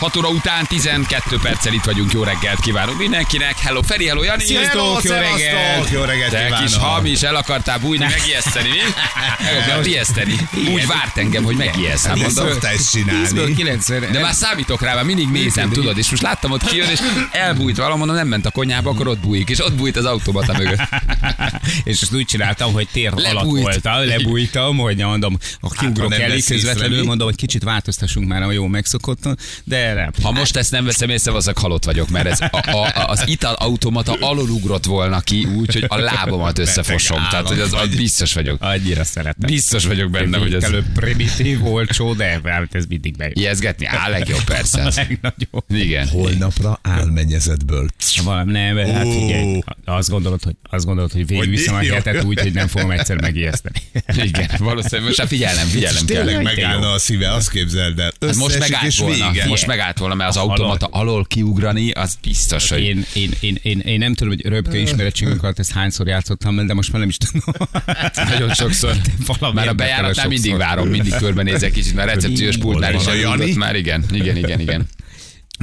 6 óra után 12 perccel itt vagyunk. Jó reggelt kívánunk mindenkinek. Hello Feri, hello Jani. Sziasztok, jó reggelt! Jó reggelt Te kívánok! kis hamis, el akartál bújni, megijeszteni, mi? Meg akar ijeszteni. Úgy várt engem, hogy megijesztem. Mondom. szokta ezt 10-ből csinálni? 9 De már számítok rá, már mindig nézem, tudod, és most láttam ott kijön, és elbújt valami, mondom, nem ment a konyhába, akkor ott bújik, és ott bújt az automata mögött. És azt úgy csináltam, hogy tér alatt voltam, lebújtam, hogy mondom, a kiugrok nem elé közvetlenül, mondom, hogy kicsit változtassunk már a jó megszokottan, de nem. Ha most ezt nem veszem észre, az halott vagyok, mert ez a, a, az ital automata alul ugrott volna ki, úgy, hogy a lábamat összefosom. Tehát, hogy az, az biztos vagyok. Annyira szeretem. Biztos vagyok benne, hogy ez Előbb primitív, olcsó, de hát ez mindig bejön. ijeszgetni. Á, legjobb persze. A legnagyobb. Igen. Holnapra álmennyezetből. Valami nem, hát figyelj, azt gondolod, hogy, azt gondolod, hogy végigviszem a hetet úgy, hogy nem fogom egyszer megijeszteni. Igen, valószínűleg most hát figyelem, figyelem kell. Tényleg megállna a szíve, azt képzeld el. Hát most megállt volna, most megállt volna, mert az automata alól kiugrani, az biztos, hogy Én, én, én, én, én, nem tudom, hogy röpke ismeretségünk alatt ezt hányszor játszottam, de most már nem is tudom. nagyon sokszor. Már a bejáratnál mindig várom, mindig körbenézek kicsit, mert recepciós pultnál is elindult már, igen, igen, igen, igen.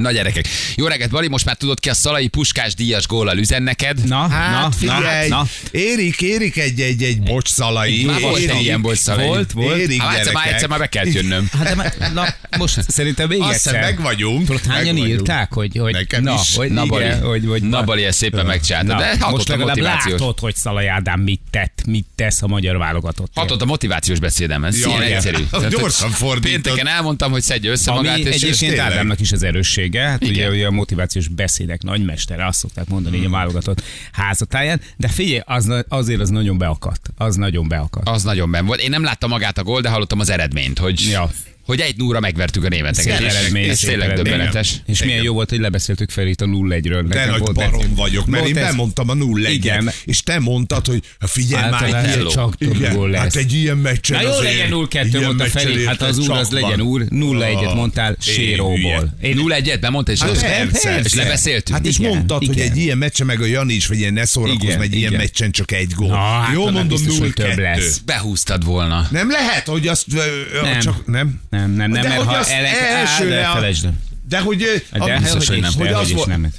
Na gyerekek, jó reggelt, Bali, most már tudod ki a Szalai Puskás díjas góllal üzen neked. Na, Hát na, figyelj, na, érik, érik egy, egy, egy bocs szalai. Már volt egy ilyen bocs Szalai. Volt, volt. Érik, Hát egyszer, már egyszer már be kellett jönnöm. Hát de na, most szerintem még Azt egyszer. meg vagyunk. Tudod, meg hányan vagyunk. írták, hogy, hogy Nekem na, is. hogy Na, Bali, igen, hogy, hogy na, Bali ezt szépen megcsinálta, de most legalább motivációs. látod, hogy Szalai Ádám mit tett, mit tesz a magyar válogatott. Hatott a motivációs beszédem, ez Ja, ilyen igen. egyszerű. Gyorsan hogy fordítod. Pénteken elmondtam, hogy szedje össze magát, és egyébként. Ádámnak is az erőssége, hát Igen. ugye, ugye a motivációs beszédek nagymestere, azt szokták mondani, hogy a válogatott házatáján, de figyelj, az, azért az nagyon beakadt. Az nagyon beakadt. az nagyon benn volt. Én nem láttam magát a gól, de hallottam az eredményt, hogy, Ja. Hogy egy núra megvertük a németeket. És eredmény, Ez tényleg döbbenetes. És milyen jó volt, hogy lebeszéltük fel itt a 0-1-ről. De nagy volt barom vagyok, mert volt én ez- bemondtam a 0 Igen. és te mondtad, hogy ha figyelj már, Általában egy ilyen, csak több igen, gól lesz. hát egy ilyen meccsen Na jó legyen 0-2, ilyen mondta Feri, hát az úr az legyen úr, 0-1-et Ah, mondtál séróból. Én 0-1-et bemondta, és Hát az és lebeszéltünk. Hát és mondtad, hogy egy ilyen meccsen, meg a Jani is, vagy ilyen ne szórakozz, egy ilyen igen. meccsen csak egy gól. Hát Jó mondom, biztos, hogy 0-2. több lesz. Behúztad volna. Nem lehet, hogy azt csak nem. Nem, nem, nem, De mert hogy ha azt ele- elsőre de a- felejtsd el. De hogy, ö, De biztos, hogy hogy nem. hogy de az hogy is volt- nem.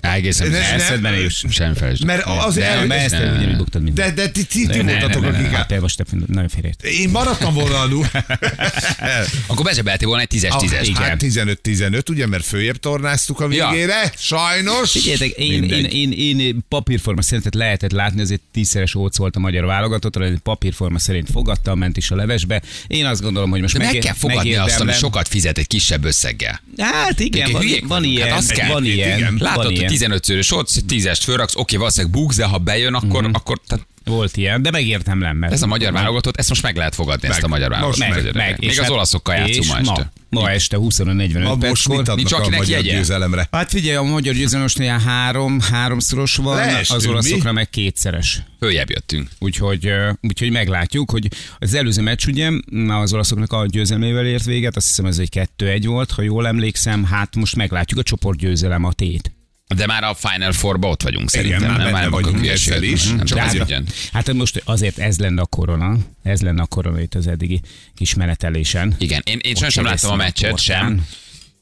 Á, Egészen Ne- biztos. ne- Eszedben is. Sem felejtsd. Mert az De el, ezt ne, ugyanúgy ne. buktad minden. de, de ti, ti, ti Ne, ne, voltatok, ne, ne, akik... Hát te most nagyon félért. Én maradtam volna a null. Akkor bezsebeltél volna egy 10-es-10-es. igen. Hát 15-15, ugye, mert följebb tornáztuk a Ja. végére. Sajnos. Figyeljetek, én, én, én, én, papírforma szerintet lehetett látni, azért tízszeres óc volt a magyar válogatott, én papírforma szerint fogadta, ment is a levesbe. Én azt gondolom, hogy most meg megér- kell fogadni azt, ami sokat fizet egy kisebb összeggel. Hát igen, van, ilyen, Hát azt kell. van ilyen, Látod, hogy. 15 szörös ott, 10-est fölraksz, oké, valószínűleg bugsz, de ha bejön, akkor, Mhm. akkor tehát Volt ilyen, de megértemlem, mert ez a magyar válogatott, ezt most meg lehet fogadni, ezt a magyar válogatott. meg, meg, Még és az hát- olaszokkal játszunk ma este. Ma este 25.45 Ma most perckor. Nincs adnak a akinek magyar jegye? győzelemre? Hát figyelj, a magyar győzelem most ilyen három, háromszoros van, Leestünk, az mi? olaszokra meg kétszeres. Följebb jöttünk. Úgyhogy, úgyhogy meglátjuk, hogy az előző meccs ugye az olaszoknak a győzelmével ért véget, azt hiszem ez egy 2-1 volt, ha jól emlékszem, hát most meglátjuk a csoportgyőzelem a tét. De már a Final Four-ba ott vagyunk szerintem. már nem, benne már nem vagyunk ezzel is. mondani. Csak hát, ügyen. hát most azért ez lenne a korona, ez lenne a korona itt az eddigi kis menetelésen. Igen, én, én nem láttam a meccset a sem.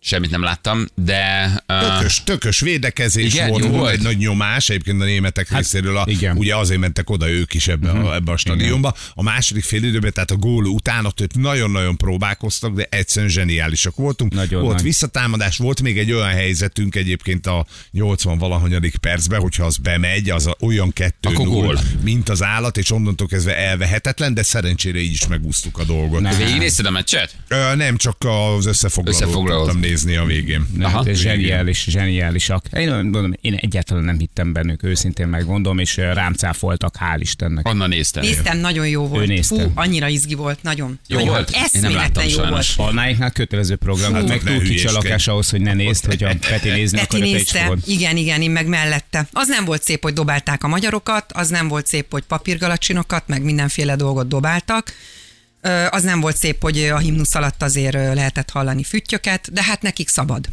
Semmit nem láttam, de... Uh, Tökös, tökös védekezés Igen, volt, volt egy nagy nyomás egyébként a németek hát, részéről. A, igen. ugye azért mentek oda ők is ebbe, Mhm. a, ebbe a stadionba. A második fél időben, tehát a gól után ott ők nagyon-nagyon próbálkoztak, de egyszerűen zseniálisak voltunk. Nagyon volt nagy. visszatámadás, volt még egy olyan helyzetünk egyébként a 80 valahanyadik percben, hogyha az bemegy, az a, olyan kettő Akkor gól. mint az állat, és onnantól kezdve elvehetetlen, de szerencsére így is megúsztuk a dolgot. Nem. végignézted a meccset? Ö, nem csak az összefoglalót tudtam nézni. Nézni a végén. Aha, Aha. zseniális, zseniálisak. Én mondom, én egyáltalán nem hittem bennük, őszintén megmondom, és ö, rám cáfoltak, hál' Istennek. Onnan néztem. Néztem, nagyon jó volt. nézte. Fú, annyira izgi volt, nagyon. Jó nagyon volt? Én nem láttam jó sajnos. volt. Palnáiknál kötelező program, Fú, meg túl kicsi a lakás ahhoz, hogy ne nézd, hogy a Peti nézni Peti nézte, igen, igen, én meg mellette. Az nem volt szép, hogy dobálták a magyarokat, az nem volt szép, hogy papírgalacsinokat, meg mindenféle dolgot dobáltak. Az nem volt szép, hogy a himnusz alatt azért lehetett hallani füttyöket, de hát nekik szabad.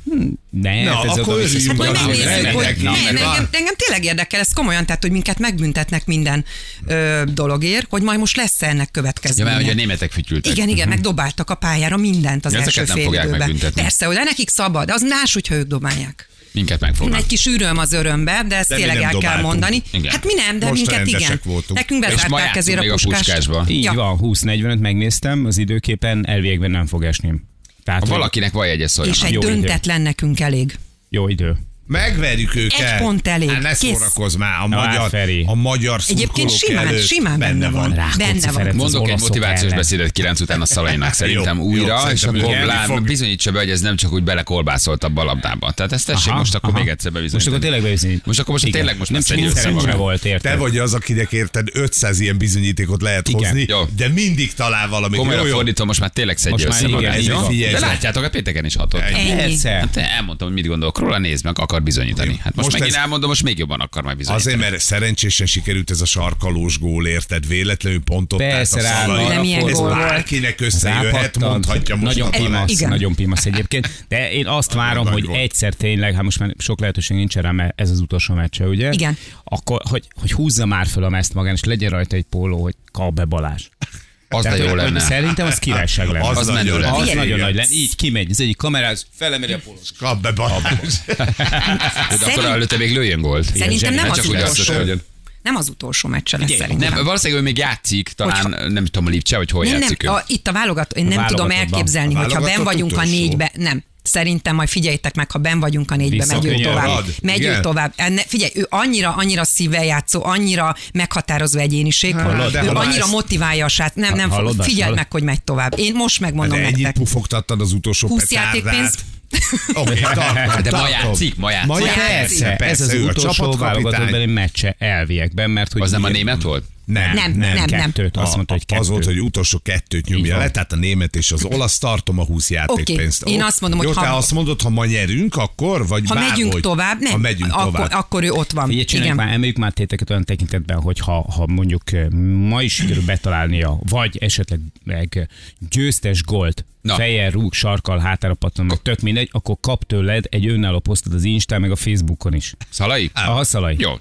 Ne, Na, hát ez akkor örüljünk Akkor Na, megnézzük, hogy engem, engem tényleg érdekel, ez komolyan, tehát hogy minket megbüntetnek minden ö, dologért, hogy majd most lesz ennek Ja, következménye. mert ugye a németek fütyültek. Igen, igen, meg dobáltak a pályára mindent az Ja, első fél fogják időben. megbüntetni. Persze, hogy de nekik szabad, az más, hogyha ők dobálják. Minket megfognak. Egy kis üröm az örömbe, de ezt De tényleg el kell mondani. Igen. Hát mi nem, de Most minket igen. voltunk. Nekünk bezárták ezért a a puskás. puskásba. Így Ja. van, 20-45 megnéztem, az időképen elvégben nem fog esni. Tehát, Ha valakinek van jegye szóljon. És egy döntetlen nekünk elég. Jó idő. Megverjük őket. Egy pont elég. Hát ne szórakozz már. A hát, magyar, Feri. a magyar Egyébként simán, előtt simán benne van. Rákóczi Benne van. Mondok egy motivációs ellen. beszédet 9 után a Szalainak szerintem Jó, újra, jó, és akkor lám, bizonyítsa be, hogy ez nem csak úgy belekolbászolta a labdába. Tehát ezt tessék Aha, most akkor aha. még egyszer Most bebizonyítani. akkor tényleg bebizonyít. Most akkor most Igen. tényleg most nem csak volt, Te érted? vagy az, akinek érted 500 ilyen bizonyítékot lehet Igen. hozni, Jó. de mindig talál valami. Komolyra Jó, jó. fordítom, most már tényleg szedje Most össze igen, magát. De látjátok, a pénteken is hatott. Ennyi. Persze. Hát elmondtam, hogy mit gondolok róla, nézd meg, akar bizonyítani. Hát most, Most megint ez- elmondom, most még jobban akar majd bizonyítani. Azért, mert szerencsésen sikerült ez a sarkalós gól, érted? Véletlenül pontot Persze, a szalai. De milyen Ez bárkinek összejöhet, mondhatja most. Nagyon pimasz, Igen. nagyon pimasz egyébként. De én azt várom, hogy egyszer tényleg, hát most már sok lehetőség nincs rá, mert ez az utolsó meccse, ugye? Igen. Akkor, hogy, hogy húzza már föl a mezt magán, és legyen rajta egy póló, hogy kap be Balázs. Az de jó hogy- lenne. Szerintem az királyság lenne. Az Az nagyon menő lenne. Az nagyon nagy lenne. Így kimegy, az egyik kameráz, felemeli a pólót. Kap be Balázs. De akkor előtte még lőjön gólt. Szerintem nem Ne az utolsó. hogy Nem az utolsó meccse lesz szerintem. nem, valószínűleg ő még játszik, talán nem tudom, a Lipcse, vagy hol Nem, játszik nem, ő. a, itt a válogató, én nem tudom elképzelni, hogyha ben vagyunk a négybe, nem. Szerintem majd figyeljétek meg, ha ben vagyunk a négybe, megyünk Visszakönyöröd. tovább. Megyünk Igen. tovább. Enne, figyelj, ő annyira, annyira szívvel játszó, annyira meghatározó egyéniség, Hallod, de ő annyira ezt- motiválja a sát. Nem, nem, Hallod, figyeld hallod? meg, hogy megy tovább. Én most megmondom De ennyit nektek. pufogtattad az utolsó 20 petárdát. játékpénz. Oké, tartom, De ma játszik, ma játszik. Ma játszik. játszik. Persze, ez az utolsó válogatottbeli meccse elviekben, mert hogy... Az nem a német volt? Nem, Nem, nem, nem. Kettőt, azt A- mondta, hogy kettőt. Az volt, hogy utolsó kettőt nyomja le, tehát a német és az olasz tartom a 20 játékpénzt. Oké, én azt mondom, hogy Jó, ha- te azt mondod, ha ma nyerünk, akkor? Vagy Ha megyünk tovább, nem, Ha megyünk akkor, tovább. akkor ő ott van. Figyelj, csináljuk Igen. már, emeljük már téteket olyan tekintetben, hogy ha, ha mondjuk eh, ma is sikerül betalálnia, vagy esetleg meg győztes gólt, Na. Fejjel rúg, sarkal, hátára pattan, meg tök mindegy, akkor kap tőled egy önálló posztot az Instán, meg a Facebookon is. Szalai? A haszalai. Jó.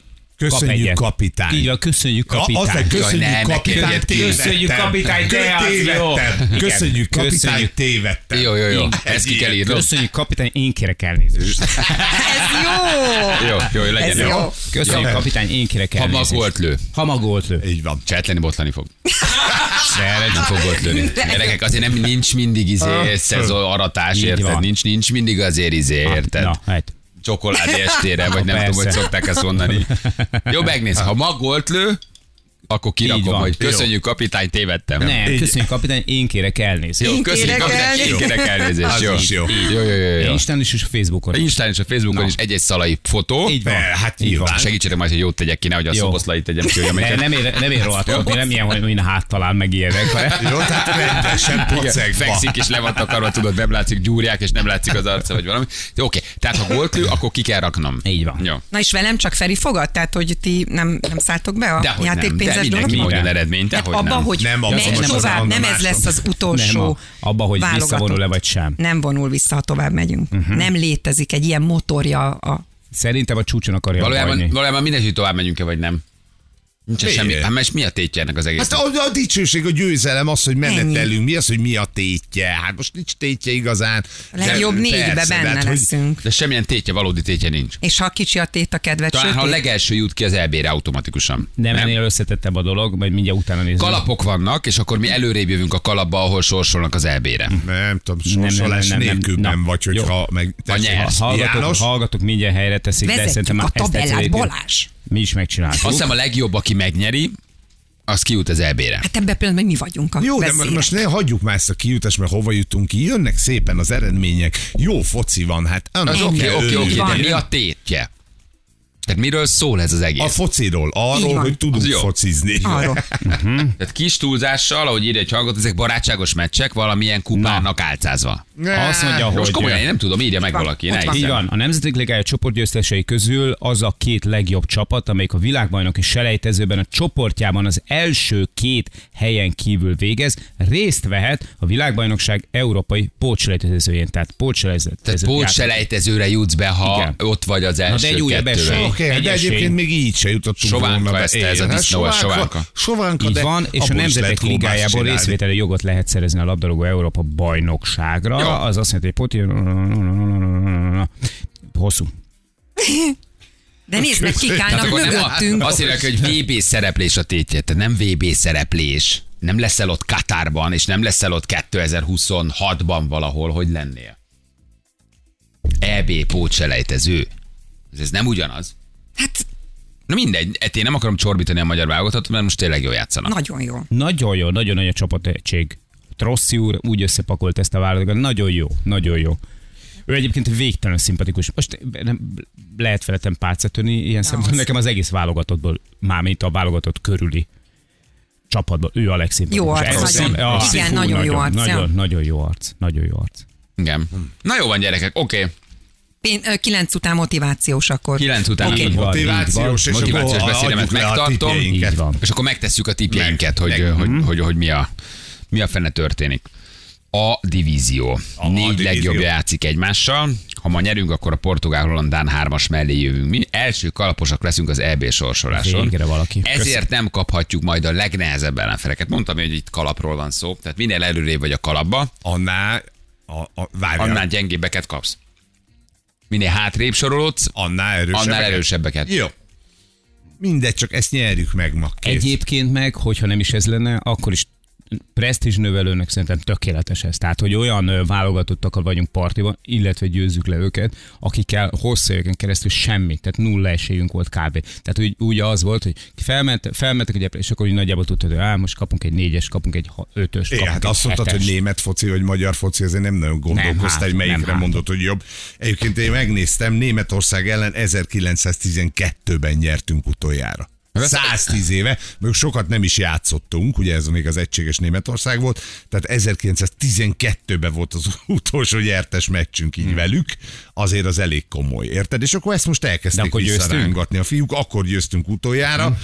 Kap Köszönjük, egyet. kapitány. Így van, köszönjük, kapitány. Azt mondja, köszönjük, Jaj, ne, ne kapitány. Köszönjük, kapitány, te az jó. Köszönjük, kapitány, tévedtem. Jó, jó, jó. Igen. Ezt ki kell írnom. Köszönjük, kapitány, én kérek elnézést. Ez jó! Jó, jó, legyen Ez jó. Köszönjük, kapitány, én kérek Ha elnézést. magolt lő. Ha magolt lő. Így van. Csetleni, botlani fog. Szerencsé. Nem fog gólt lőni. Gyerekek, azért nem, nincs mindig izé, szezon aratás, érted? Nincs, nincs mindig azért izé, érted? Na, hát. Csokoládé estére, vagy nem tudom, hogy Persze. szokták ezt mondani. Jó, megnéz, ha ma gólt lő, akkor Így kirakom, van. hogy Jó. köszönjük kapitány, tévedtem. Nem, Így. köszönjük, kapitány, én kérek elnézést. Jó, Én köszönjük kérek kapitány, én elnézést. kérek elnézést. Az Jó, is jó. jó, jó, jó, jó. Instán is és a Facebookon. is. Instán és a Facebookon Na. is egy-egy szalai fotó. Így van. Be, hát Így van. Segítsetek majd, hogy jót tegyek ki, nehogy a Jó. szoboszlait tegyem ki, amiket... nem ér, nem ér rohadt kapni, nem ilyen, hogy minden háttalán meg ilyenek. Jó, tehát rendesen pocegva. fekszik és le van takarva, tudod, nem látszik gyúrják, és nem látszik az arca, vagy valami. Oké, tehát ha gólt lő, akkor ki kell raknom. Így van. Jó. Na és velem csak Feri fogad? Tehát, hogy ti nem, nem szálltok be a nem, de mindenki dologba? mondjon eredményt, Hát dehogy abba, nem. hogy Nem, abba, megy az tovább, nem ez lesz az utolsó Nem, a- abba, hogy válogatott. visszavonul-e vagy sem. Nem vonul vissza, ha tovább megyünk. Uh-huh. Nem létezik egy ilyen motorja a Szerintem a csúcson akarja Valójában, hagyni. valójában mindegy, hogy tovább megyünk-e, vagy nem. Nincs semmi. Hát most mi a tétje ennek az egész? Hát a, a dicsőség, a győzelem az, hogy menetelünk. Mi az, hogy mi a tétje? Hát most nincs tétje igazán. A legjobb De négybe persze, de benne hát, hogy- leszünk. De semmilyen tétje, valódi tétje nincs. És ha kicsi a tét a kedved, Talán ha a legelső jut ki az EB-re automatikusan. Nem, ennél összetettebb a dolog, majd mindjárt utána nézzük. Kalapok vannak, és akkor mi előrébb jövünk a kalapba, ahol sorsolnak az EB-re. Nem tudom, nem, sorsolás nem, nem, nem. nélkül nem Na, vagy, jó. hogyha meg... Ha. Hallgatok, hallgatok, mindjárt helyre teszik, de szerintem már a ezt Balázs. Mi is megcsináltuk. Azt hiszem a legjobb, aki megnyeri, Az kijut az EB-re. Hát ebben pillanatban mi vagyunk a Jó, de vezérek. most ne hagyjuk már ezt a kijutást, mert hova jutunk ki. Jönnek szépen az eredmények. Jó foci van, hát annak oké, oké, oké, de Van. mi a tétje? Tehát miről szól ez az A egész? fociról, Így arról, hogy tudunk Az jó. focizni. Arról. Tehát kis túlzással, ahogy írja egy hallgató, ezek barátságos meccsek, valamilyen kupának álcázva. Azt mondja, Most hogy... komolyan, én nem tudom, írja meg valaki. Ne van. Így van, a Nemzetek Ligája csoportgyőztesei közül az a két legjobb csapat, amelyik a világbajnoki selejtezőben a csoportjában az első két helyen kívül végez, részt vehet a világbajnokság európai pótselejtezőjén. Tehát pótselejtező. Tehát pótselejtezőre jutsz be, ha Igen. ott vagy az első de egy újabb esély. Oké, Egy de egyébként még így se jutottunk Sovánka volna be. ezt, ez a Igen, disznó, a hát sovánka. Sovánka, Így de van, és a Nemzetek Ligájából részvételi jogot lehet szerezni a labdarúgó Európa bajnokságra. Jó. Az azt jelenti, hogy poti... Hosszú. De nézd meg, kik Tehát állnak akkor nem a, mögöttünk. azt írják, hogy VB szereplés a tétje, tehát nem VB szereplés. Nem leszel ott Katárban, és nem leszel ott 2026-ban valahol, hogy lennél. EB pótselejtező. Ez, ez nem ugyanaz. Hát Na mindegy, hát én nem akarom csorbítani a magyar válogatott, mert most tényleg jól játszanak. nagyon jó. Nagyon jó, nagyon nagy a csapategység. Trossi úr úgy összepakolt ezt a válogatot, nagyon jó, nagyon jó. Ő egyébként végtelen szimpatikus. Most nem lehet feletem pálcát törni, ilyen szempontból nekem az egész válogatottból, mármint a válogatott körüli csapatból, ő a legszimpatikusabb. Jó arc, nagyon. ah, Igen, fú, nagyon jó arc, Nagyon, ja. nagyon jó arc, nagyon jó arc. Igen. Na jó van, gyerekek, oké. Okay. Kilenc után motivációs akkor. 9 után van. Motivációs, és Motivációs beszédemet a megtartom. És akkor megtesszük a tippjeinket, hogy, Meg- hogy, hogy, hogy, mi, a, mi a fene történik. A divízió. A Négy divízió. legjobbja játszik egymással. Ha ma nyerünk, akkor a portugál hollandán hármas mellé jövünk mi. Első kalaposak leszünk az EB sorsoláson. Végre valaki. Ezért nem kaphatjuk majd a legnehezebb ellenfeleket. Mondtam, hogy itt kalapról van szó. Tehát minél előrébb vagy a kalapba, Annál, a, a, várjál, annál gyengébbeket kapsz. Minél hátrébb sorolódsz, annál erősebbeket. annál erősebbeket. Jó. Mindegy, csak ezt nyerjük meg ma. Kész. Egyébként meg, hogyha nem is ez lenne, akkor is presztízs növelőnek szerintem tökéletes ez. Tehát, hogy olyan ö, válogatottakkal vagyunk partiban, illetve győzzük le őket, akikkel hosszú éveken keresztül semmit, tehát nulla esélyünk volt kb. Tehát úgy, úgy az volt, hogy felment, felmentek egy és akkor úgy nagyjából tudtad, hogy á, most kapunk egy négyes, kapunk egy ötös, Igen, kapunk hát azt mondtad, hogy német foci vagy magyar foci, azért nem nagyon gondolkoztál, hát, hogy nem melyikre hát. mondod, hogy jobb. Egyébként én megnéztem, Németország ellen 1912-ben nyertünk utoljára. 110 éve, még sokat nem is játszottunk, ugye ez még az egységes Németország volt, tehát 1912-ben volt az utolsó nyertes meccsünk így velük, azért az elég komoly, érted? És akkor ezt most De elkezdték akkor győztünk? visszarángatni a fiúk, akkor győztünk utoljára,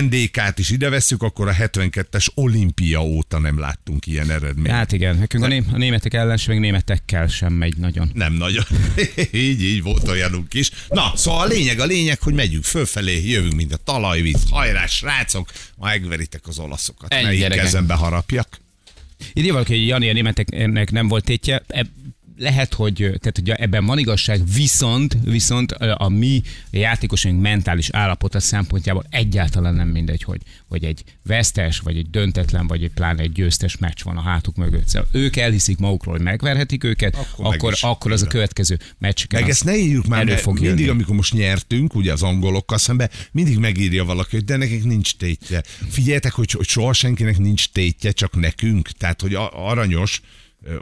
NDK-t is ide vesszük, akkor a 72-es olimpia óta nem láttunk ilyen eredményt. Hát igen, nekünk a, né- a németek ellen sem, meg németekkel sem megy nagyon. Nem nagyon. így, így volt olyanunk is. Na, szóval a lényeg, a lényeg, hogy megyünk fölfelé, jövünk, mint a talajvíz. Hajrá, srácok, ma megveritek az olaszokat. Ennyi, Melyik kezembe harapjak? Írja valaki, hogy Jani, a németeknek nem volt tétje. E, lehet, hogy, tehát, hogy ebben van igazság, viszont, viszont a mi játékosunk mentális állapota szempontjából egyáltalán nem mindegy, hogy, hogy egy vesztes, vagy egy döntetlen, vagy egy pláne egy győztes meccs van a hátuk mögött. Szóval ők elhiszik magukról, hogy megverhetik őket, Akkor akkor, is. akkor az a következő meccseken. Meg ezt ne írjuk már, elő fog mindig, jönni. amikor most nyertünk, ugye az angolokkal szemben, mindig megírja valaki, hogy de nekik nincs tétje. Figyeljetek, hogy, hogy soha senkinek nincs tétje, csak nekünk. Tehát, hogy aranyos,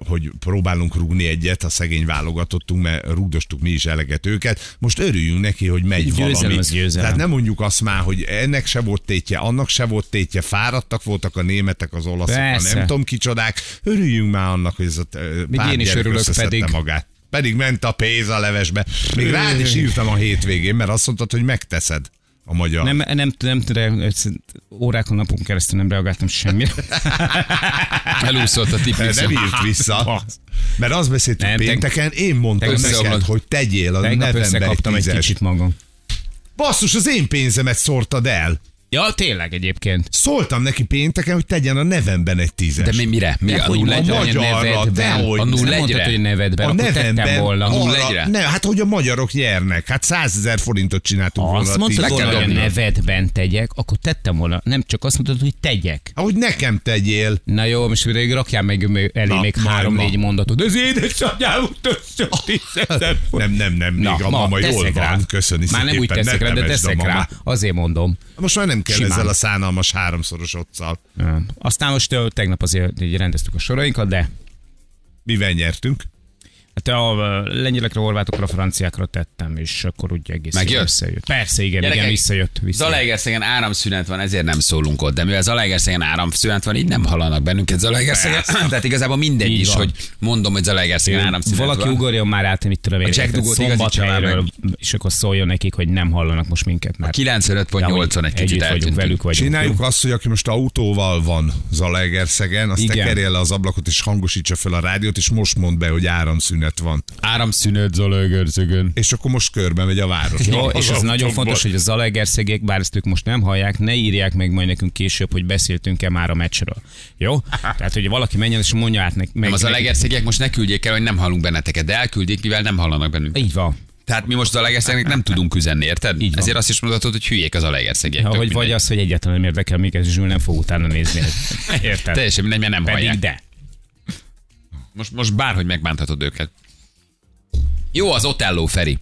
hogy próbálunk rúgni egyet, a szegény válogatottunk, mert rúgdostuk mi is eleget őket. Most örüljünk neki, hogy megy Győzelem valami. győzelem. Tehát nem mondjuk azt már, hogy ennek se volt tétje, annak se volt tétje, fáradtak voltak a németek, az olaszok, a Persze. nem tudom kicsodák. Örüljünk már annak, hogy ez a ö, pár én is örülök, pedig- magát. Pedig ment a pénz a levesbe. Még rád is írtam a hétvégén, mert azt mondtad, hogy megteszed a magyar. Nem, nem, nem, nem, órákon, napon keresztül nem reagáltam semmire. Elúszott a De tipping nem írt vissza. Mert azt beszéltünk Nem, pénteken, én mondtam neked, hogy tegyél a Tegnap nevembe egy összekaptam egy kicsit magam. Basszus, az én pénzemet szórtad el. Ja, tényleg egyébként. Szóltam neki pénteken, hogy tegyen a nevemben egy tízes. De mi, mire? Mi a hogy nulla a egyre? magyarra, nevedben. dehogy. A mondtad, egyre? hogy nevedben, a nevemben volna. nulla egyre? Ne, hát hogy a magyarok nyernek. Hát 100 ezer forintot csináltunk volna. Azt mondtad hogy a nevedben tegyek, akkor tettem volna. Nem csak azt mondtad, hogy tegyek. Ahogy nekem tegyél. Na jó, most még rakjál meg elé Na, még három-négy mondatot. Ez édesanyám, többször tízezer Nem, nem, nem, még Na, a ma mama jól van, köszöni Már nem úgy teszek rá, de teszek rá. Azért mondom. Most már nem el Simán. ezzel a szánalmas háromszoros otccal. Aztán most tegnap azért rendeztük a sorainkat, de Mivel nyertünk? Hát a lengyelekre, horvátokra, franciákra tettem, és akkor úgy egész Megjött? összejött. Persze, igen, Gyerekek, igen, visszajött. visszajött. Zalaegerszegen áramszünet van, ezért nem szólunk ott, de mivel Zalaegerszegen áramszünet van, így nem hallanak bennünket Zalaegerszegen. Tehát igazából mindegy Így is, van. hogy mondom, hogy Zalaegerszegen áramszünet Valaki van. ugorjon már át, mit tudom én, A Jack Dugót már szombathelyről, és akkor szóljon nekik, hogy nem hallanak most minket, mert 95.8-on egy kicsit együtt vagyunk velük vagyunk. Csináljuk azt, hogy aki most autóval van Zalaegerszegen, azt tekerje le az ablakot és hangosítsa fel a rádiót, és most mond be, hogy áramszünet van. Áramszünet Zalaegerszegen. És akkor most körbe megy a város. Jó, és ez nagyon fontos, hogy a Zalaegerszegek, bár ezt ők most nem hallják, ne írják meg majd nekünk később, hogy beszéltünk-e már a meccsről. Jó? Tehát, hogy valaki menjen és mondja át nek, meg. Nem, az Zalaegerszegiek most ne küldjék el, hogy nem hallunk benneteket, de elküldik, mivel nem hallanak bennünket. Így van. Tehát mi most Zalaegerszegnek nem tudunk üzenni, érted? Így van. Ezért azt is mondhatod, hogy hülyék az Zalaegerszegiek. Ja, vagy mindegy. az, hogy egyáltalán nem érdekel minket, és Zsül nem fog utána nézni. Érted? Teljesen mindegy, mert nem Pedig hallják. de. Most, most bárhogy megbánthatod őket. Jó az Otello, Feri.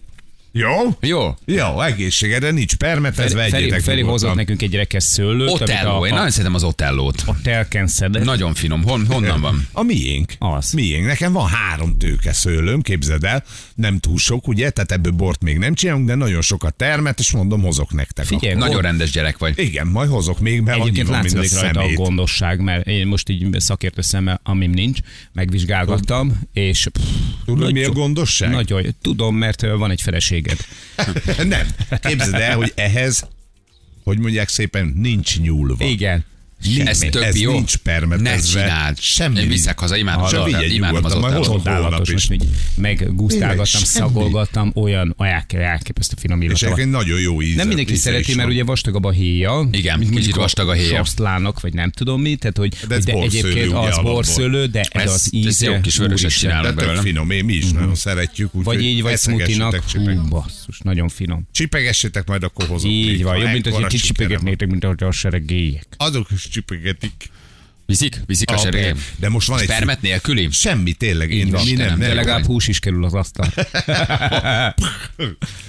Jó? Jó. Jó, egészségedre nincs permetezve, Feri, egyétek Feri hozott nyugodtan. nekünk egy rekesz szőlőt, Otello, a, én nagyon szeretem az Otellót. a telken szedett. Nagyon finom. Hon, honnan van? A miénk. Az. Miénk. Nekem van három tőke szőlőm, képzeld el. Nem túl sok, ugye? Tehát ebből bort még nem csinálunk, de nagyon sokat termet, és mondom, hozok nektek. Figyelj, akkor. Nagyon rendes gyerek vagy. Igen, majd hozok még, mert annyi Egyébként van, mint a látszik rajta a gondosság, mert én most így szakértő szemmel, amim nincs, megvizsgálgattam, és pff, Tudod, mi a gondosság? Nagyon, tudom, mert van egy feleséged. nem. Képzeld el, hogy ehhez, hogy mondják szépen, nincs nyúlva. Igen. Nincs, Ez tök ez jó. nincs permetezve. Ne csináld. Semmi. Én viszek haza, imádom az vigyed. Imádom az nyugodtan, majd Csodálatos, most így semmi. szagolgattam, olyan aják, elképesztő finom És illata van. egyébként nagyon jó íze. Nem mindenki szereti, mert ugye vastagabb a héja. Igen, mint kicsit vastag a héja. Sosztlának, vagy nem tudom mi, tehát hogy De ez de egyébként az borszőlő, de ez, Ez- az ez íze. jó kis vöröset csinálnak belőle. finom, én mi is nagyon szeretjük. Vagy így, vagy. Csipegessétek, Hú, basszus, nagyon finom. Csipegessétek, majd akkor hozok. Így van, jobb, mint hogy kicsipegetnétek, mint ahogy a seregélyek. Azok is Tipo, é Jupiter Gatic Viszik? Viszik a serégem? De most van egy... Spermet nélküli? Semmi, tényleg. Én, van, mi nem, De nem, legalább hús is kerül az asztal.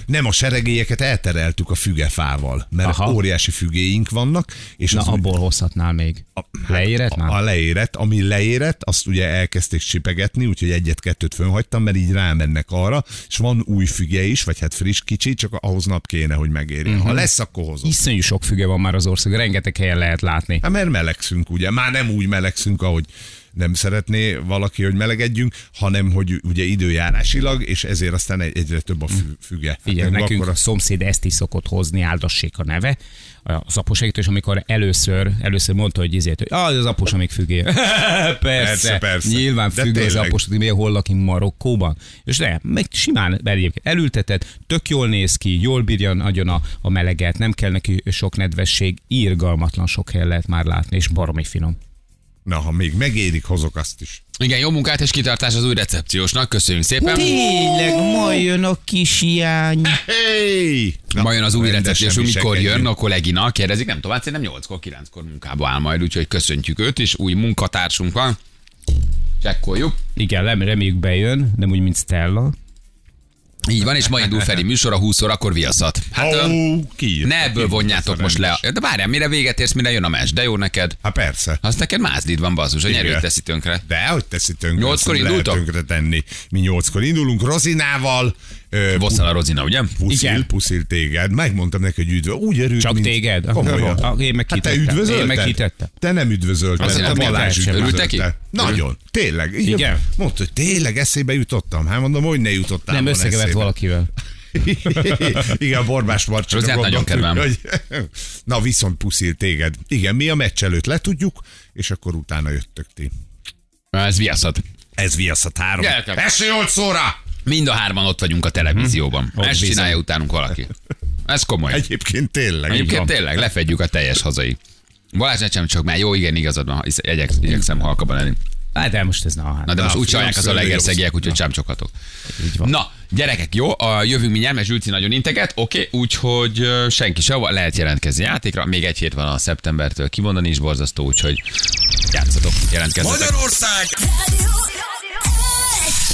nem, a seregélyeket eltereltük a fügefával, mert Aha. óriási fügéink vannak, és Na, az abból hozhatnál még. Leérett a, már? a leérett, ami leérett, azt ugye elkezdték csipegetni, úgyhogy egyet-kettőt fönhagytam, mert így rámennek arra, és van új füge is, vagy hát friss kicsi, csak ahhoz nap kéne, hogy megérjen. Mhm. Uh-huh. Ha lesz, akkor hozom. Iszonyú sok füge van már az ország, rengeteg helyen lehet látni. Hát mert melegszünk, ugye? Már nem úgy melegszünk, ahogy nem szeretné valaki, hogy melegedjünk, hanem hogy ugye időjárásilag, és ezért aztán egy- egyre több a fü- füge. Hát Figyelj, meg nekünk akkor a szomszéd ezt is szokott hozni, áldassék a neve, az aposegítő, és amikor először, először mondta, hogy izért, hogy ah, az apos, amíg függé. persze, Persze, persze. Nyilván függ az apos, hogy hol lakik Marokkóban. És de, meg simán egyébként elültetett, tök jól néz ki, jól bírja nagyon a, a meleget, nem kell neki sok nedvesség, írgalmatlan sok helyen lehet már látni, és baromi finom. Na, ha még megérik, hozok azt is. Igen, jó munkát és kitartás az új recepciósnak. Köszönjük szépen. Tényleg, ma jön a kis hiány. Hey! Ma jön az új recepciós, mikor jön a kollégina, kérdezik, nem tovább, szerintem 8-kor, 9-kor munkába áll majd, úgyhogy köszöntjük őt, és új munkatársunk van. Csekkoljuk. Igen, rem- reméljük bejön, nem úgy, mint Stella. Így van, és ma indul Feri műsora 20 órakor viaszat. Hát ö, ki? ne ebből vonjátok a most le. De várjál, mire véget érsz, mire jön a mes. De jó neked. Hát persze. Az neked mázlid van, basszus, a nyerőt teszi tönkre. De hogy teszi tönkre? Nyolckor indultok? tönkre tenni. Mi nyolckor indulunk Rozinával. Vosszal a Rozina, ugye? Puszil, Igen. puszil téged. Megmondtam neki, hogy üdvöl. Úgy örült, Csak mint... téged? Komolyan. Ah, én meg hát te üdvözölted? Én meg. Te nem üdvözölted. Azért te Balázs üdvözölte. Nagyon. Tényleg. Igen. Igen? Mondta, hogy tényleg eszébe jutottam. Hát mondom, hogy ne jutottál Nem összekevert valakivel. Igen, Borbás. Rozát nagyon kedvelem. Hogy... Na, viszont puszil téged. Igen, mi a meccs előtt letudjuk, és akkor utána jöttök ti. Ez viaszat. Ez viaszat három. Első nyolc szóra! Mind a hárman ott vagyunk a televízióban. Ott Ezt csinálja utánunk valaki. Ez komoly. Egyébként tényleg. Egyébként tényleg lefedjük a teljes hazai. Balázs ne csak már jó, igen, igazad van, igyek, igyekszem halkabban lenni. Hát de most ez na, hát. Na de most úgy csalják az a legerszegiek, úgyhogy csámcsoghatok. Így van. Na, gyerekek, jó, a jövünk mindjárt, mert Zsülci nagyon integet, oké, úgyhogy ö, senki sehova lehet jelentkezni játékra, még egy hét van a szeptembertől kimondani is borzasztó, úgyhogy játszatok, jelentkezzetek. Magyarország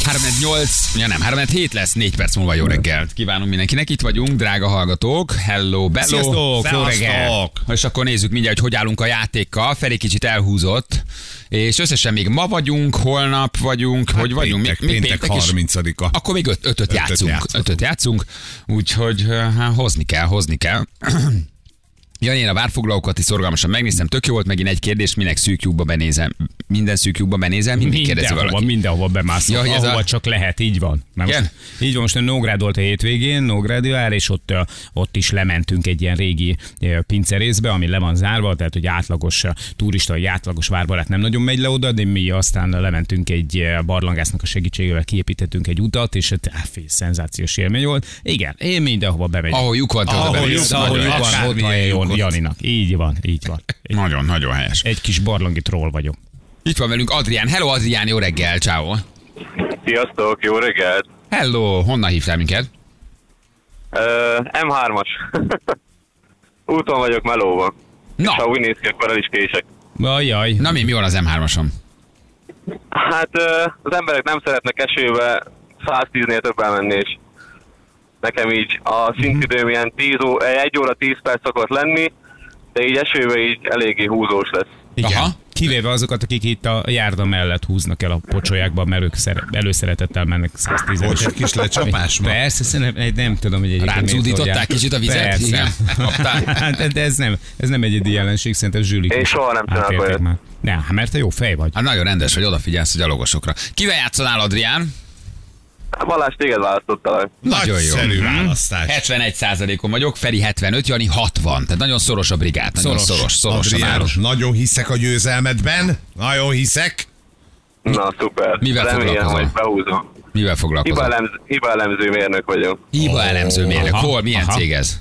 Radio 3-8, ja nem, 3-7 lesz, 4 perc múlva jó reggelt. Kívánom mindenkinek, itt vagyunk, drága hallgatók. Hello, bello. Sziasztok, jó reggelt. És akkor nézzük mindjárt, hogy hogy állunk a játékkal. Feri kicsit elhúzott, és összesen még ma vagyunk, holnap vagyunk, Hát hogy vagyunk? péntek, még, még péntek is? 30-a. Akkor még öt, ötöt, játszunk. játszhatunk. Ötöt játszunk, úgyhogy hát, hozni kell, hozni kell. Jani, én a várfoglalókat is szorgalmasan megnéztem, tök jó volt megint egy kérdés, minek szűk lyukba benézem. Minden szűk lyukba benézem, mindig kérdezi Mindenhova, valaki. mindenhova bemászol, Ja, ahova a- csak lehet, így van. Mert Igen? most, így van, most Nógrád volt a hétvégén, Nógrádi vár, és ott, ott is lementünk egy ilyen régi pincerészbe, ami le van zárva, tehát hogy átlagos turista, vagy átlagos várbarát nem nagyon megy le oda, de mi aztán lementünk egy barlangásznak a segítségével, kiépítettünk egy utat, és hát fé, szenzációs élmény volt. Igen, én mindenhova bemegyek. Ahol lyuk van, ahol ahol Nagyon lyuk helyes. van, ott van Akármilyen Jon- lyukot. Janinak. Így van, így van. Nagyon, nagyon helyes. Egy kis barlangi troll vagyok. Itt van velünk Adrián. Hello Adrián, jó reggel, ciao. Sziasztok, jó reggelt! Hello, honnan hívtál minket? Uh, M3-as. Úton vagyok melóban. Na. És ha úgy néz ki, akkor el is kések. Ajaj. Na mi, mi van az M3-asom? Hát uh, az emberek nem szeretnek esőbe 110-nél több elmenni, és nekem így a szintidőm ilyen 10 ó, 1 óra 10 perc szokott lenni, de így esőbe így eléggé húzós lesz. Igen. Aha. Kivéve azokat, akik itt a járda mellett húznak el a pocsolyákba, mert ők szere- előszeretettel mennek 110 Volt egy kis lecsapás ma? Persze, szerintem, nem tudom, hogy egyébként Ráncúdították kicsit a vizet? Persze. Igen. Hát, de- de ez nem, ez nem egyedi jelenség, szerintem Zsülik. Én soha nem csinálok átélték olyat. már. Nem, hát mert te jó fej vagy. Hát nagyon rendes, hogy odafigyelsz a gyalogosokra. Kivel játszanál, Adrián? Balázs, téged választottalak. Nagyon jó. Nagyszerű Mhm. választás. 71%-on vagyok, Feri 75, Jani 60. Tehát nagyon szoros a brigád. Nagyon Szoros. szoros, szorosan Adrián, állós. nagyon hiszek a győzelmedben. Nagyon hiszek. Na, szuper. Mivel Remélem, foglalkozol? hogy behúzom. Mivel foglalkozol? Hiba, elemz, hiba elemző mérnök vagyok. Hiba elemző mérnök. Hol? Milyen aha. cég ez?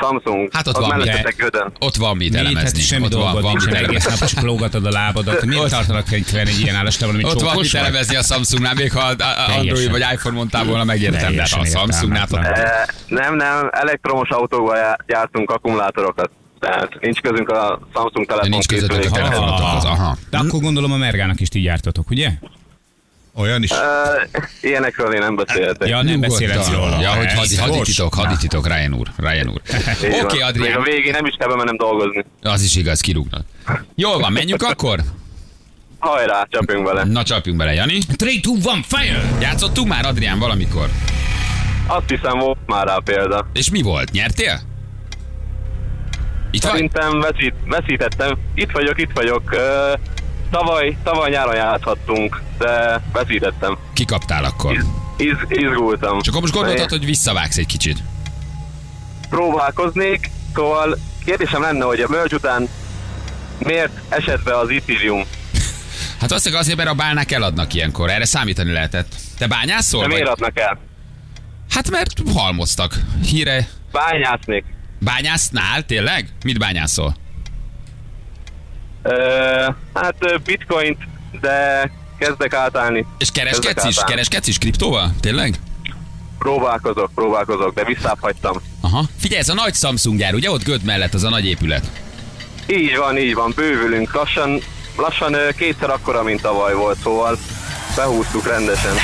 Samsung. Hát ott van, mellettetek ugye? Gödön. Ott van mit hát elemezni. semmi Ott van, dolgod van nincsen, egész elemezni. nap csak lógatod a lábadat. Miért Ott- tartanak egy egy ilyen állastában, mint Ott van mit elemezni a Samsungnál, még ha Android vagy iPhone mondtál volna, megértem, de hát a Samsungnál Eh, Nem, nem, elektromos autókban já- gyártunk akkumulátorokat. Tehát nincs közünk a Samsung telefon nincs közöttök a telefonotokhoz. Aha. De akkor gondolom a Mergának is ti gyártatok, ugye? Olyan is. Eh, Ilyenekről én nem beszélhetek. Ja, nem beszélhetsz róla. Ja, hogy hadi, hadititok, hadititok, Ryan úr. Ryan úr. Így van. Oké, Még a Adrián, végén nem is kell bemennem dolgozni. az is igaz, kirúgnak. Jól van, menjünk akkor? Hajrá, csapjunk bele. Na csapjunk bele, Jani. 3, 2, 1, fire! Játszottunk már, Adrián, valamikor? Azt hiszem volt már rá példa. És mi volt? Nyertél? Itt? Szerintem veszít, veszítettem. Itt vagyok, itt vagyok. Ö, Tavaly, tavaly nyáron játszhattunk, de veszítettem. Kikaptál akkor. Iz, iz, izgultam. Csak akkor most gondoltad, hogy visszavágsz egy kicsit. Próbálkoznék, szóval kérdésem lenne, hogy a merge után miért esett be az Ethereum? Hát azt azért, mert a bálnák eladnak ilyenkor. Erre számítani lehetett. Te bányászol? De Vagy? miért adnak el? Hát mert halmoztak. Híre. Bányásznék. Bányásznál? Tényleg? Mit bányászol? Hát bitcoint, de kezdek átállni. És kereskedsz is? átállni. Kereskedsz is kriptóval? Tényleg? Próbálkozok, próbálkozok, de visszább hagytam. Aha. Figyelj, ez a nagy Samsung gyár, ugye ott Göd mellett az a nagy épület. Így van, így van, bővülünk. Lassan, lassan kétszer akkora, mint tavaly volt, szóval behúztuk rendesen.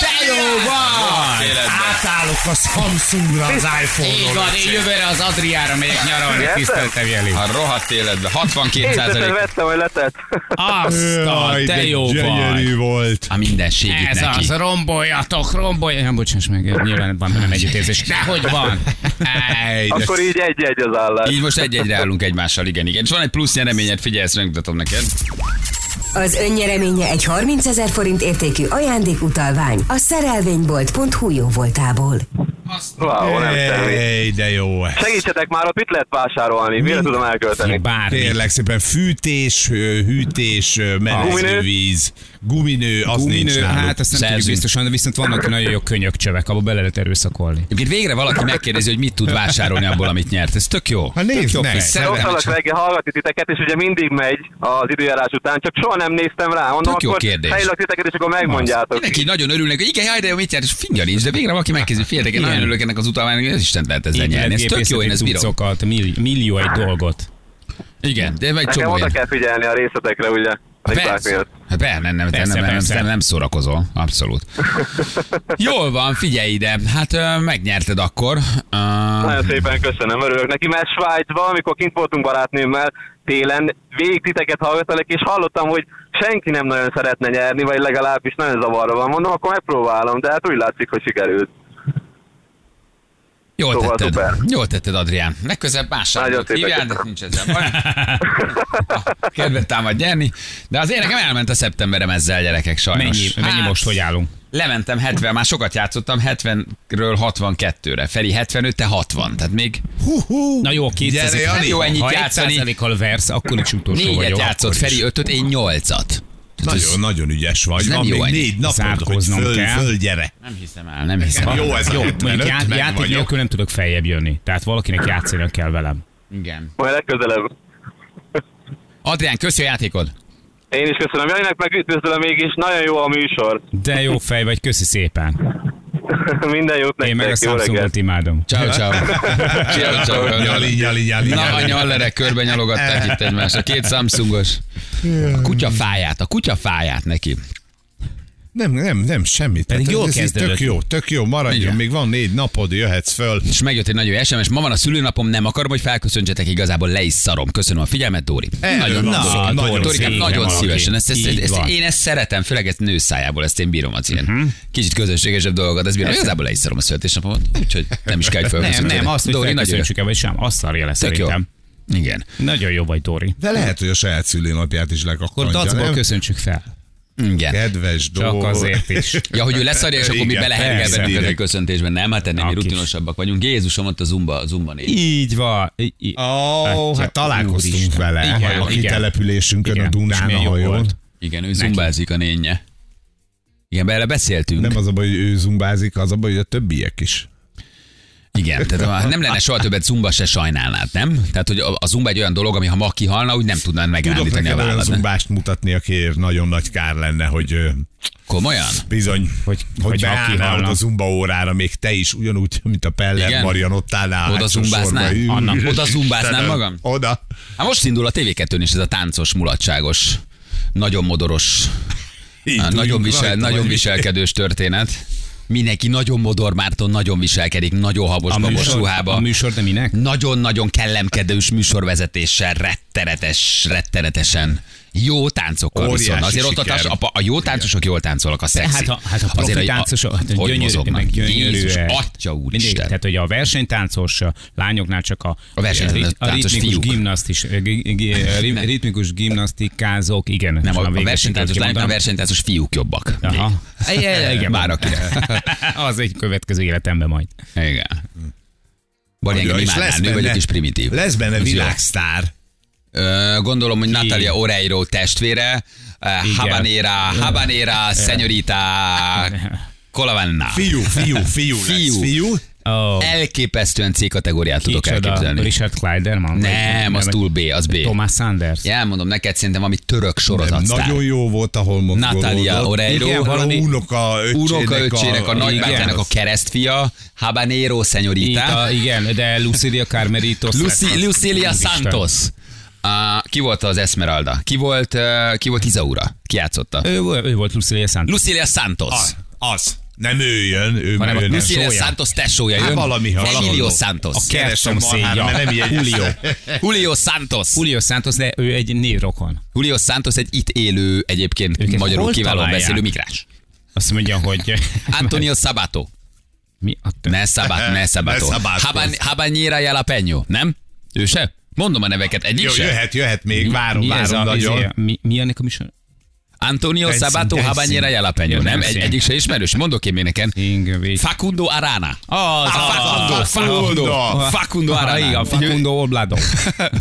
Te jó vagy! Átállok a Samsungra az Így iPhone-ról. van, én jövőre az Adriára megyek nyaralni, tiszteltem Jeli. A rohadt életben. Én 62 tettem, vettem, hogy letett. Azt a, Jaj, te de jó vagy! volt. A minden segít Ez neki. az, romboljatok, romboljatok. Nem, bocsáss meg, nyilván van nem együttérzés. Dehogy van! Ej, de Akkor így egy-egy az állás. Így most egy-egyre állunk egymással, igen, igen. És van egy plusz nyereményed, figyelj, ezt megmutatom neked. Az önnyereménye egy 30 ezer forint értékű ajándékutalvány a szerelvénybolt.hu jó voltából. Wow, nem. Ej, de jó. Segítsetek már, ott mit lehet vásárolni? Mire tudom elkölteni? Bármi. Tényleg szépen fűtés, hűtés, ö, menedzsővíz, guminő, az nincs Guminő, náluk. hát azt nem tudjuk Szerzünk. biztosan, de viszont vannak nagyon jó könyökcsövek, abba bele lehet erőszakolni. Egyébként végre valaki megkérdezi, hogy mit tud vásárolni abból, amit nyert. Ez tök jó. Hát nézd jó meg. ott vannak reggel hallgatni titeket, és ugye mindig megy az időjárás után, csak soha nem néztem rá. Mondom, Tök jó akkor kérdés. helylak titeket, és akkor megmondjátok. Mindenki nagyon örülnek, hogy igen, jaj, de jó, mit nyert, és fingja nincs, de végre valaki megkezdi, féltek, én nagyon örülök ennek az utalványnak, hogy ez Isten lehet ezzel nyerni. Ez tök jó, én ezt bírom. Millió, egy dolgot. Igen, de meg Nekem csomó oda ilyen. kell figyelni a részletekre, ugye? Persze. Hát be, nem, nem, Persze, nem, nem, persze. nem, nem szórakozol, abszolút. Jól van, figyelj ide, hát ö, megnyerted akkor. Ö, Nagyon szépen köszönöm, örülök neki, mert Svájcban, amikor kint voltunk barátnőmmel télen, végig titeket hallgattalak, és hallottam, hogy senki nem nagyon szeretne nyerni, vagy legalábbis nagyon zavarba van. Mondom, akkor megpróbálom, de hát úgy látszik, hogy sikerült. Jól Szóval tetted. szuper. Jól tetted, Adrián. Legközelebb más Nagyon sávot szépen hívjál, de nincs ezzel baj. Kedvet támad nyerni, de azért nekem elment a szeptemberem ezzel, gyerekek, sajnos. Mennyi, mennyi most, hogy állunk? Lementem 70, már sokat játszottam, 70-ről 62-re. Feri 75, te 60. Tehát még Hú, hú. Na jó, 200 Gyere, Jani. jó ennyit Ha játszani. 1%-kal versz, akkor is utolsó négyet vagyok. játszott. Feri 5 én 8-at. Nagyon, nagyon ügyes vagy. ez nem Van jó még négy napod, hogy föl, kell. föl gyere. Nem hiszem el, nem hiszem el. Jó, ez Jó, mondjuk 75, já- játék nélkül nem tudok feljebb jönni. Tehát valakinek játszani kell velem. Igen. Majd legközelebb. Adrián, köszi a játékod. Én is köszönöm. Janinak meg üdvözlöm mégis, nagyon jó a műsor. De jó fej vagy, köszi szépen. Minden jót Én meg a nektek, Samsungot imádom. Ciao, ciao. ciao, ciao. Nyali, nyali, nyali, Na, a nyallerek körbe nyalogatták itt egymást. A két Samsungos. A kutya fáját, a kutya fáját neki. Nem, nem, nem, semmit. Pedig Tehát jól ez, kezdődött. tök jó, tök jó, maradjon, Igen. még van négy napod, jöhetsz föl. És megjött egy nagyon jó SMS, ma van a szülőnapom, nem akarom, hogy felköszöntsetek, igazából le is szarom. Köszönöm a figyelmet, Dóri. Erről nagyon, van nagyon, szó, nagyon, Dorikám, szépen nagyon szívesen. Ezt, ezt, ezt, van. én ezt szeretem, főleg ezt nő szájából, ezt én bírom az ilyen Mhm. kicsit közönségesebb dolgokat, ezt bírom. Igazából le is szarom a születésnapomat, úgyhogy nem is kell, hogy Nem, nem, azt, hogy Dóri, nagyon el, vagy sem, azt szarja le szerintem. Igen. Nagyon jó vagy, Dori. De lehet, hogy a saját szülőnapját is Akkor lekakkantja, dacból köszöntsük fel. Igen. Kedves Csak dolog. azért is. Ja, hogy ő leszarja, és akkor mi Igen, belehergel persze, bennünket a köszöntésben. Nem, hát ennél mi rutinosabbak vagyunk. Jézusom, ott a zumba, zumba négy. Így van. Ó, oh, Atya, hát találkoztunk vele Igen, a kitelepülésünkön Igen, a Dunán a hajón. Igen, ő zumbázik a nénye. Igen, bele beszéltünk. Nem az a baj, hogy ő zumbázik, az a baj, hogy a többiek is. Igen, tehát ha nem lenne soha többet zumba, se sajnálnád, nem? Tehát, hogy a, zumba egy olyan dolog, ami ha ma kihalna, úgy nem tudnád Tudok megrándítani a vállad. ne? zumbást mutatni, akiért nagyon nagy kár lenne, hogy Komolyan? bizony, Hogy- hogy, hogy beállnál oda a zumba órára, még te is ugyanúgy, mint a Peller Igen? Marian ott állnál. a Oda zumbáznál? Anna, oda Istenem. zumbáznám magam? Oda. Hát most indul a TV2-n is ez a táncos, mulatságos, nagyon modoros, nagyon, visel, rajta, nagyon viselkedős történet. Mindenki nagyon Modor Márton, nagyon viselkedik, nagyon habos A babos műsor, ruhába. a műsor, de minek? Nagyon-nagyon kellemkedős műsorvezetéssel, rettenetes, rettenetesen. Jó táncokkal Óriási viszont. Azért ott a, társ, a, a jó táncosok jól táncolnak, a szexi. Hát a, hát a profi Azért, táncosok, hát gyönyörű, mozognak. meg gyönyörű. Jézus, eh, mindig. Tehát, hogy a versenytáncos a lányoknál csak a, A versenytáncos a ritmikus fiúk. gimnasztis, eh, eh, ri- ritmikus gimnasztikázók, igen. Nem, a, a versenytáncos lányoknál a versenytáncos fiúk jobbak. Aha. Igen, bár akire. Az egy következő életemben majd. Igen. Vagy engem és lesz nő vagyok benne- és primitív. Lesz benne világsztár. Gondolom, hogy Natalia Oreiro testvére, ö, Habanera, Habanera, Senyorita, Colavanna. Fiú, fiú, fiú, Fiú. lesz. Fiú. Oh, Elképesztően C kategóriát tudok kicsoda, elképzelni. Richard Kleiderman? Nem, az túl B, az B. Thomas Sanders. Ja, elmondom neked, szerintem ami török sorozatsztár. nagyon jó volt, ahol mozgolódott. Natalia Oreiro. Igen, valami unoka öccsének, Unoka öccsének, a, igen. nagybátyának a keresztfia, Habanero Itt Senyorita. a, igen, de Lucilia az. Lucilia. Santos. Uh, ki volt az Esmeralda? Ki volt, uh, ki volt Izaura? Ki játszotta? Ő, ő volt Lucilia Santos. Lucilia Santos. Az, az. Nem ő jön, ő Hanem a jön. Lucilia. Santos tesója jön. Hát valami. Emilio Santos. A Keresem mert nem jegyezte. Julio. Julio Santos. Julio Santos, de ő egy névrokon. Julio Santos egy itt élő, egyébként Őket magyarul kiválóan beszélő migrás. Azt mondja, hogy... Antonio Sabato. Mi a tö- Ne Sabato, ne Sabato. Ne Sabato. Haban, Habanera Jalapeno, nem? Ő se? Mondom a neveket, egyik Jó, jöhet, jöhet még, várom, mi ez várom a, nagyon. izé, mi, mi ennek a műsor? Antonio Dancing, Sabato. Habanera Jalapeno, Jó, nem? Egy, egyik se ismerős. Mondok én. Ingrid. Facundo Arana. Az, Facundo, az, Facundo, Facundo Ah, Arana. igen, Facundo Oblado.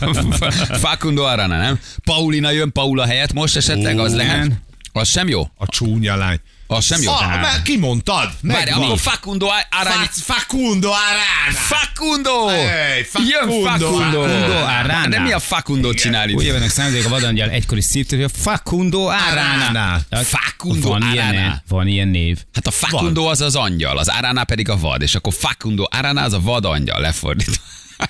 Facundo Arana, nem? Paulina jön Paula helyett most esetleg, az lehet? Az sem jó? A csúnya lány. Az sem jó? Ah, már kimondtad. Várj, akkor Facundo Arana. Fa- Facundo Arana. Facundo! Hey, Facundo, Jön Facundo! Facundo Arana. De mi a Facundo csinál Úgy itt? jönnek szándék a vadangyal egykori szívtől, Facundo Arana. Arana. Facundo van ilyen, Arana. van ilyen név. Hát a Facundo az az angyal, az Arana pedig a vad, és akkor Facundo Arana az a vad angyal, lefordítva.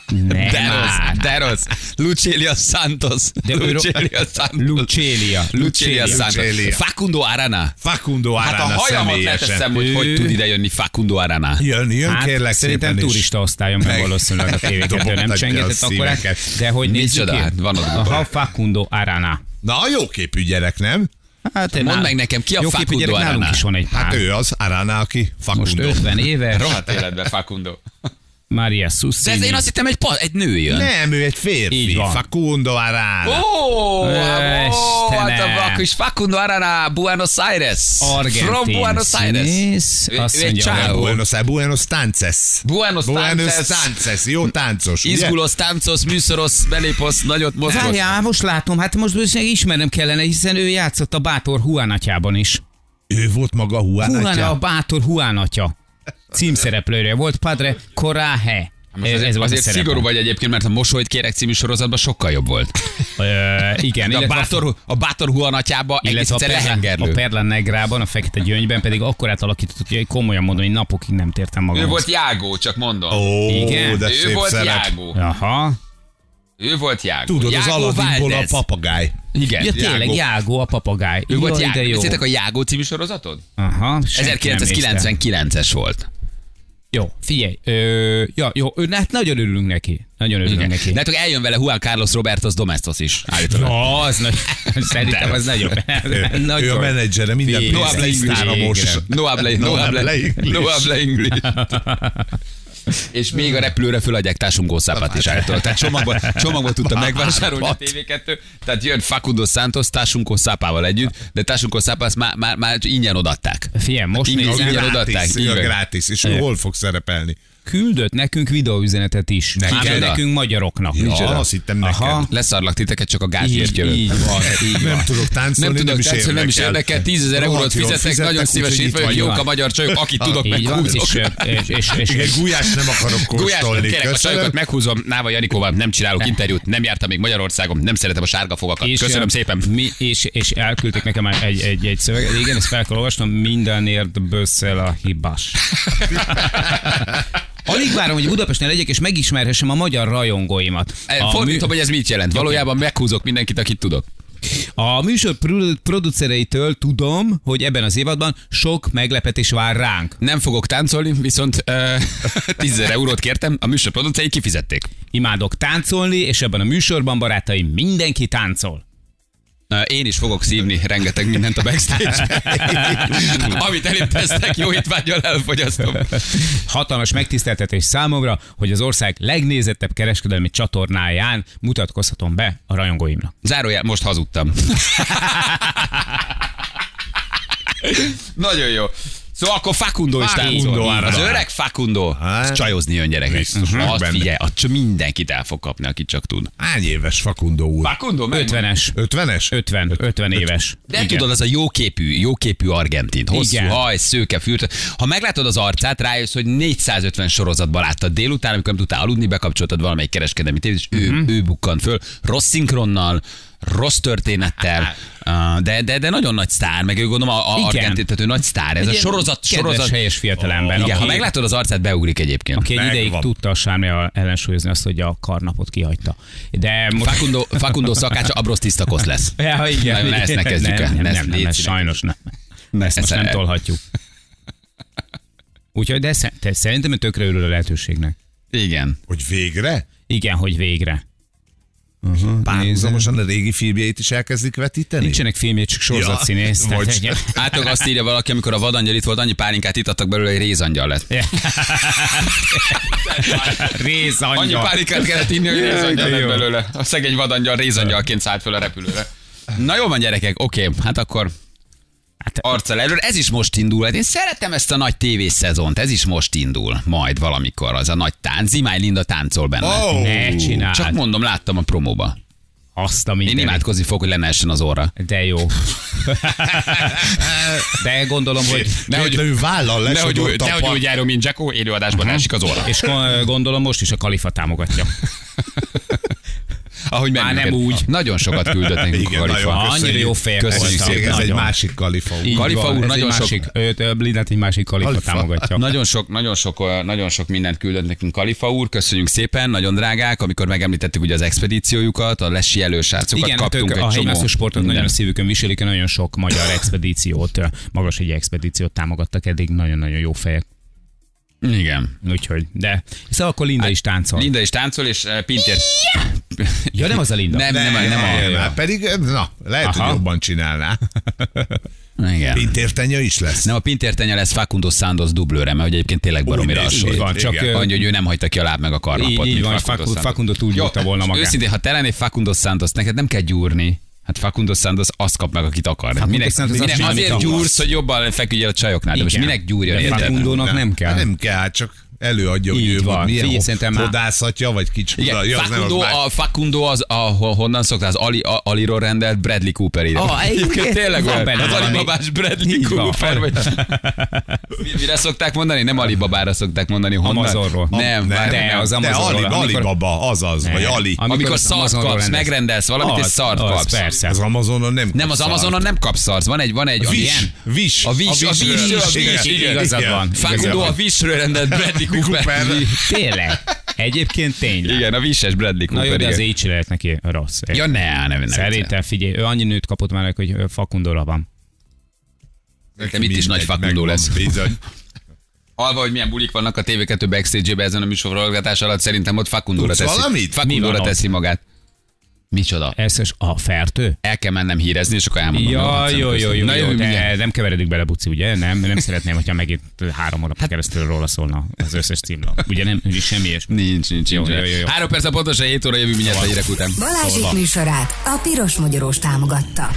Nem De már. rossz, de rossz. Lucelia Santos. De Lucelia Santos. Lucelia. Lucelia Santos. Facundo Arana. Facundo Hát a Arana hajamat leteszem, hogy hogy tud ide jönni Facundo Arana. Jön, jön, Hát, kérlek szerintem szépen is. turista osztályon meg valószínűleg a tévéket, nem csengetett a akkor, de hogy nézzük ki? Hát van ott Aha, Facundo Arana. Na, jó képű gyerek, nem? Hát, Mondd nál- meg nekem, ki a jó Facundo gyerek, nálunk Arana? is van egy pár. Hát ő az Arana, aki Facundo. Most 50 éves, Rohadt életben Facundo. Maria De Sussi. ez én azt hittem, egy, pa, egy nő jön. Nem, ő egy férfi. Így van. Facundo Arana. Ó, oh, hát akkor is Facundo Arana, Buenos Aires. From Argentin Buenos Aires. színész, azt ő egy csávó. hogy Buenos, Buenos Tances. Buenos Buenos Tances. Tances. Jó táncos? Izgulos, táncos, műszoros, belépos, nagyot mozgos. Várjál, most látom, hát most most ismernem kellene, hiszen ő játszott a Bátor Huán atyában is. Ő volt maga Juan Huán, a. Bátor Huán atya. Címszereplője volt Padre Coraje. Most azért, volt azért szigorú vagy egyébként, mert a Mosolyt kérek című sorozatban sokkal jobb volt. Ö, igen, De a Bátor, a Bátor Huan atyába egész a Perla, a. Perla Negrában, a Fekete Gyöngyben pedig akkor átalakított, hogy komolyan mondom, hogy napokig nem tértem magam. Ő volt Jágó, csak mondom. Ó, Igen? de ő volt szerep. Jágó. Aha. Ő volt Jágó. Tudod, az Jágó Aladdinból a papagáj. Igen. Ja, tényleg, Jágó. Jágó, a papagáj. Ő volt Jaj, Jágó. de jó. Nézzétek a Jágó című sorozatod? Aha, senki nem nézte. 1999-es volt. Jó, figyelj. Ö, ja, jó, ő, hát nagyon örülünk neki. Nagyon örülünk Igen. neki. De hát eljön vele Juan Carlos Robertos Domestos is. Állítólag. No, az nagy, szerintem az nagyon. Ő, nagyon. ő a menedzsere, minden pénzt English. tisztára mos. No habla English. no habla English. És még a repülőre föladják szápát is állítólag. Tehát csomagban, csomagban tudta megvásárolni a TV2. Tehát jön Facundo Santos szápával együtt, de azt már, már, már ingyen odaadták. Figyelj, most Ingyen- nézem, ingyen Grátis, odaadták, van. grátis. És ő hol fog szerepelni? Küldött nekünk videóüzenetet is. Neked? Már nekünk magyaroknak. Ja, Micsoda? azt hittem neked. Aha. Leszarlak titeket, csak a gázért Így, jövök. így van, így Nem van. tudok Nem táncolni, tudok, nem is tehát nem is érdekel. érdekel, 10 ezer eurót fizetek, nagyon szívesen itt vagyok, jók a magyar csajok, akit tudok, és, és, és, és, Igen, gulyás nem akarok Gulyás, kóstolni. kérek, a csajokat meghúzom, Náva Janikóval nem csinálok interjút, nem jártam még Magyarországon, nem szeretem a sárga fogakat. és, Köszönöm szépen. Mi, és, és elküldték nekem egy, egy, egy szöveget. Igen, ezt fel kell olvasnom. Mindenért bösszel a hibás. Alig várom, hogy Budapesten legyek, és megismerhessem a magyar rajongóimat. A, Fordítom, hogy ez mit jelent. Valójában meghúzok mindenkit, akit tudok. a műsor produ- producereitől tudom, hogy ebben az évadban sok meglepetés vár ránk. Nem fogok táncolni, viszont uh, 10 eurót kértem, a műsor producei kifizették. Imádok táncolni, és ebben a műsorban, barátaim, mindenki táncol. Én is fogok szívni rengeteg mindent a backstage Amit elém tesznek, jó étvágyal elfogyasztom. Hatalmas megtiszteltetés számomra, hogy az ország legnézettebb kereskedelmi csatornáján mutatkozhatom be a rajongóimnak. Zárójel, most hazudtam. Nagyon jó. Szóval akkor Facundo is táncol. Az öreg Facundo. Hát, Az csajozni jön gyerekek. vagyok Azt benne. figyelj, azt csak mindenkit el fog kapni, aki csak tud. Hány éves Facundo úr? Facundo, 50-es. 50-es? 50, 50 éves. De tudod, az a jóképű, jóképű argentin. Hosszú Igen. haj, szőke, fürt. Ha meglátod az arcát, rájössz, hogy 450 sorozatban láttad délután, amikor nem tudtál aludni, bekapcsoltad valamelyik kereskedelmi tévét, és ő, Mhm. ő bukkant föl. Rossz szinkronnal, rossz történettel, ah, de, de, de nagyon nagy sztár, meg ő gondolom a, a argentin, tehát ő nagy sztár. Ez a Egy sorozat, kedves, sorozat. helyes fiatalember. Igen, aki, ha meglátod az arcát, beugrik egyébként. aki egy Megvan. ideig tudta a sármjával ellensúlyozni azt, hogy a karnapot kihagyta. De most... Facundo, Facundo szakácsa Abrosz Tisztakosz lesz. Ja, igen. Na, ezt ne kezdjük nem, el. Nem, Ne, nem, nem, nem, sajnos nem. Ezt most nem tolhatjuk. Úgyhogy de sze- te, szerintem tökre örül a lehetőségnek. Igen. Hogy végre? Igen, hogy végre. Párhuzamosan a régi filmjeit is elkezdik vetíteni? Nincsenek filmje, csak sorozatszínész. Ja, egy- Átok azt írja valaki, amikor a vadangyal itt volt, annyi pálinkát itattak belőle, hogy rézangyal lett. Réz Annyi pálinkát kellett inni, hogy rézangyal lett belőle. A szegény vadangyal rézangyalként szállt föl a repülőre. Na jó van gyerekek, oké, hát akkor Hát, arccal előre. Ez is most indul. Hát én szeretem ezt a nagy tévészezont, ez is most indul. Majd valamikor, az a nagy tánc. Zimály Linda táncol benne. Oh, ne csináld. Csak mondom, láttam a promóba. Azt a Én mindenit. imádkozni fogok, hogy lenne essen az orra. De jó. De gondolom, hogy... Nehogy ő vállal Nehogy, lesodott nehogy a úgy járjon, mint Jacko, élőadásban uh-huh. esik az orra. És go- gondolom most is a kalifa támogatja. Ahogy Már nem úgy. Nagyon sokat küldött nekünk Igen, Kalifa. Annyira jó fejek Köszönjük szépen, Ez egy másik kalifa. úr. Kalifa úr nagyon sok- Blindát egy másik kalifa, támogatja. Nagyon sok, nagyon sok, nagyon sok mindent küldött nekünk Kalifa úr, köszönjük szépen, nagyon drágák, amikor megemlítettük ugye az expedíciójukat, a lesi elősrácokat Igen, hát kaptunk egy a helymászó sportot nagyon szívükön viselik, nagyon sok magyar expedíciót, magas egy expedíciót támogattak eddig, nagyon-nagyon jó fejek. Igen. Úgyhogy, de szóval akkor Linda is táncol. Linda is táncol, és uh, Pintér... Ja, nem az a Linda. Nem, nem, nem, nem Nem, a... hát pedig, na, lehet, Aha. hogy jobban csinálná. Igen. Pintértenya is lesz. Nem, a Pintér tenya lesz Facundo Santos dublőre, mert egyébként tényleg baromira hasonlít. Van, csak Igen. Mondja, hogy ő nem hagyta ki a láb meg a karnapot. Így- így van, Facundo Facundo- túlgyújta volna és magát. Őszintén, ha te lennél Facundo Santos, neked nem kell gyúrni. Hát Facundo Santos azt kap meg, akit akar. Facundo Minek, Santos minek, csinál, azért gyúrsz, hogy jobban feküdjél a csajoknál. De most minek gyúrjon, De? Facundónak nem kell. Hát nem kell, csak előadja, hogy Így ő van. milyen Figyelj, szerintem már- hodászatja, vagy kicsoda. Igen, Ja, az nem, az Facundo, más. a, Facundo az, a, honnan szoktál, az Ali, a, Aliról rendelt Bradley Cooper ide. Ah, egyébként tényleg van benne Az. Alibabás Bradley Így. Cooper. Vagy... Mi- Mire szokták mondani? Nem Alibabára szokták mondani. Honnan? Amazonról. Nem, Nem, de nem. az De Amazonról, Ali, amikor- Alibaba, azaz, vagy Nem. Ali. Amikor az szart kapsz, rendelsz. megrendelsz valamit, és Az, szart az, kapsz. persze. Az Amazonon nem Nem, az Amazonon nem kapsz szarsz. Van egy, van egy, Vis, ilyen. vis. A vis, a vis, a vis, igazad van. Facundo a visről rendelt Bradley Cooper. Cooper. Tényleg. Egyébként tényleg. Igen, a vises Bradley Na Cooper. jó, de az így lehet neki rossz. Ja, ne, nem, nem. Szerintem figyelj, ő annyi nőt kapott már, hogy ö, Fakundóra van. Nekem itt is nagy megvan, lesz. Bizony. Alva, hogy milyen bulik vannak a TV2 backstage-ben ezen a műsorforgatás alatt, szerintem ott Facundóra Tudsz teszi. valamit? Ott? teszi magát. Micsoda? Ez is a fertő? El kell mennem hírezni, és akkor elmondom. Ja, jó, jó, jó, Na, jó, jó, de nem keveredik bele, Buci, ugye? Nem, nem szeretném, hogyha megint három hónap Hát- keresztül róla szólna az összes címlap. Ugye nem, semmi ilyesmi. Nincs, nincs, Jó, nincs. jó, jó, jó. Három perc a pontosan 7 óra jövő mindjárt a hírek után. Balázsék műsorát a Piros Magyarós támogatta.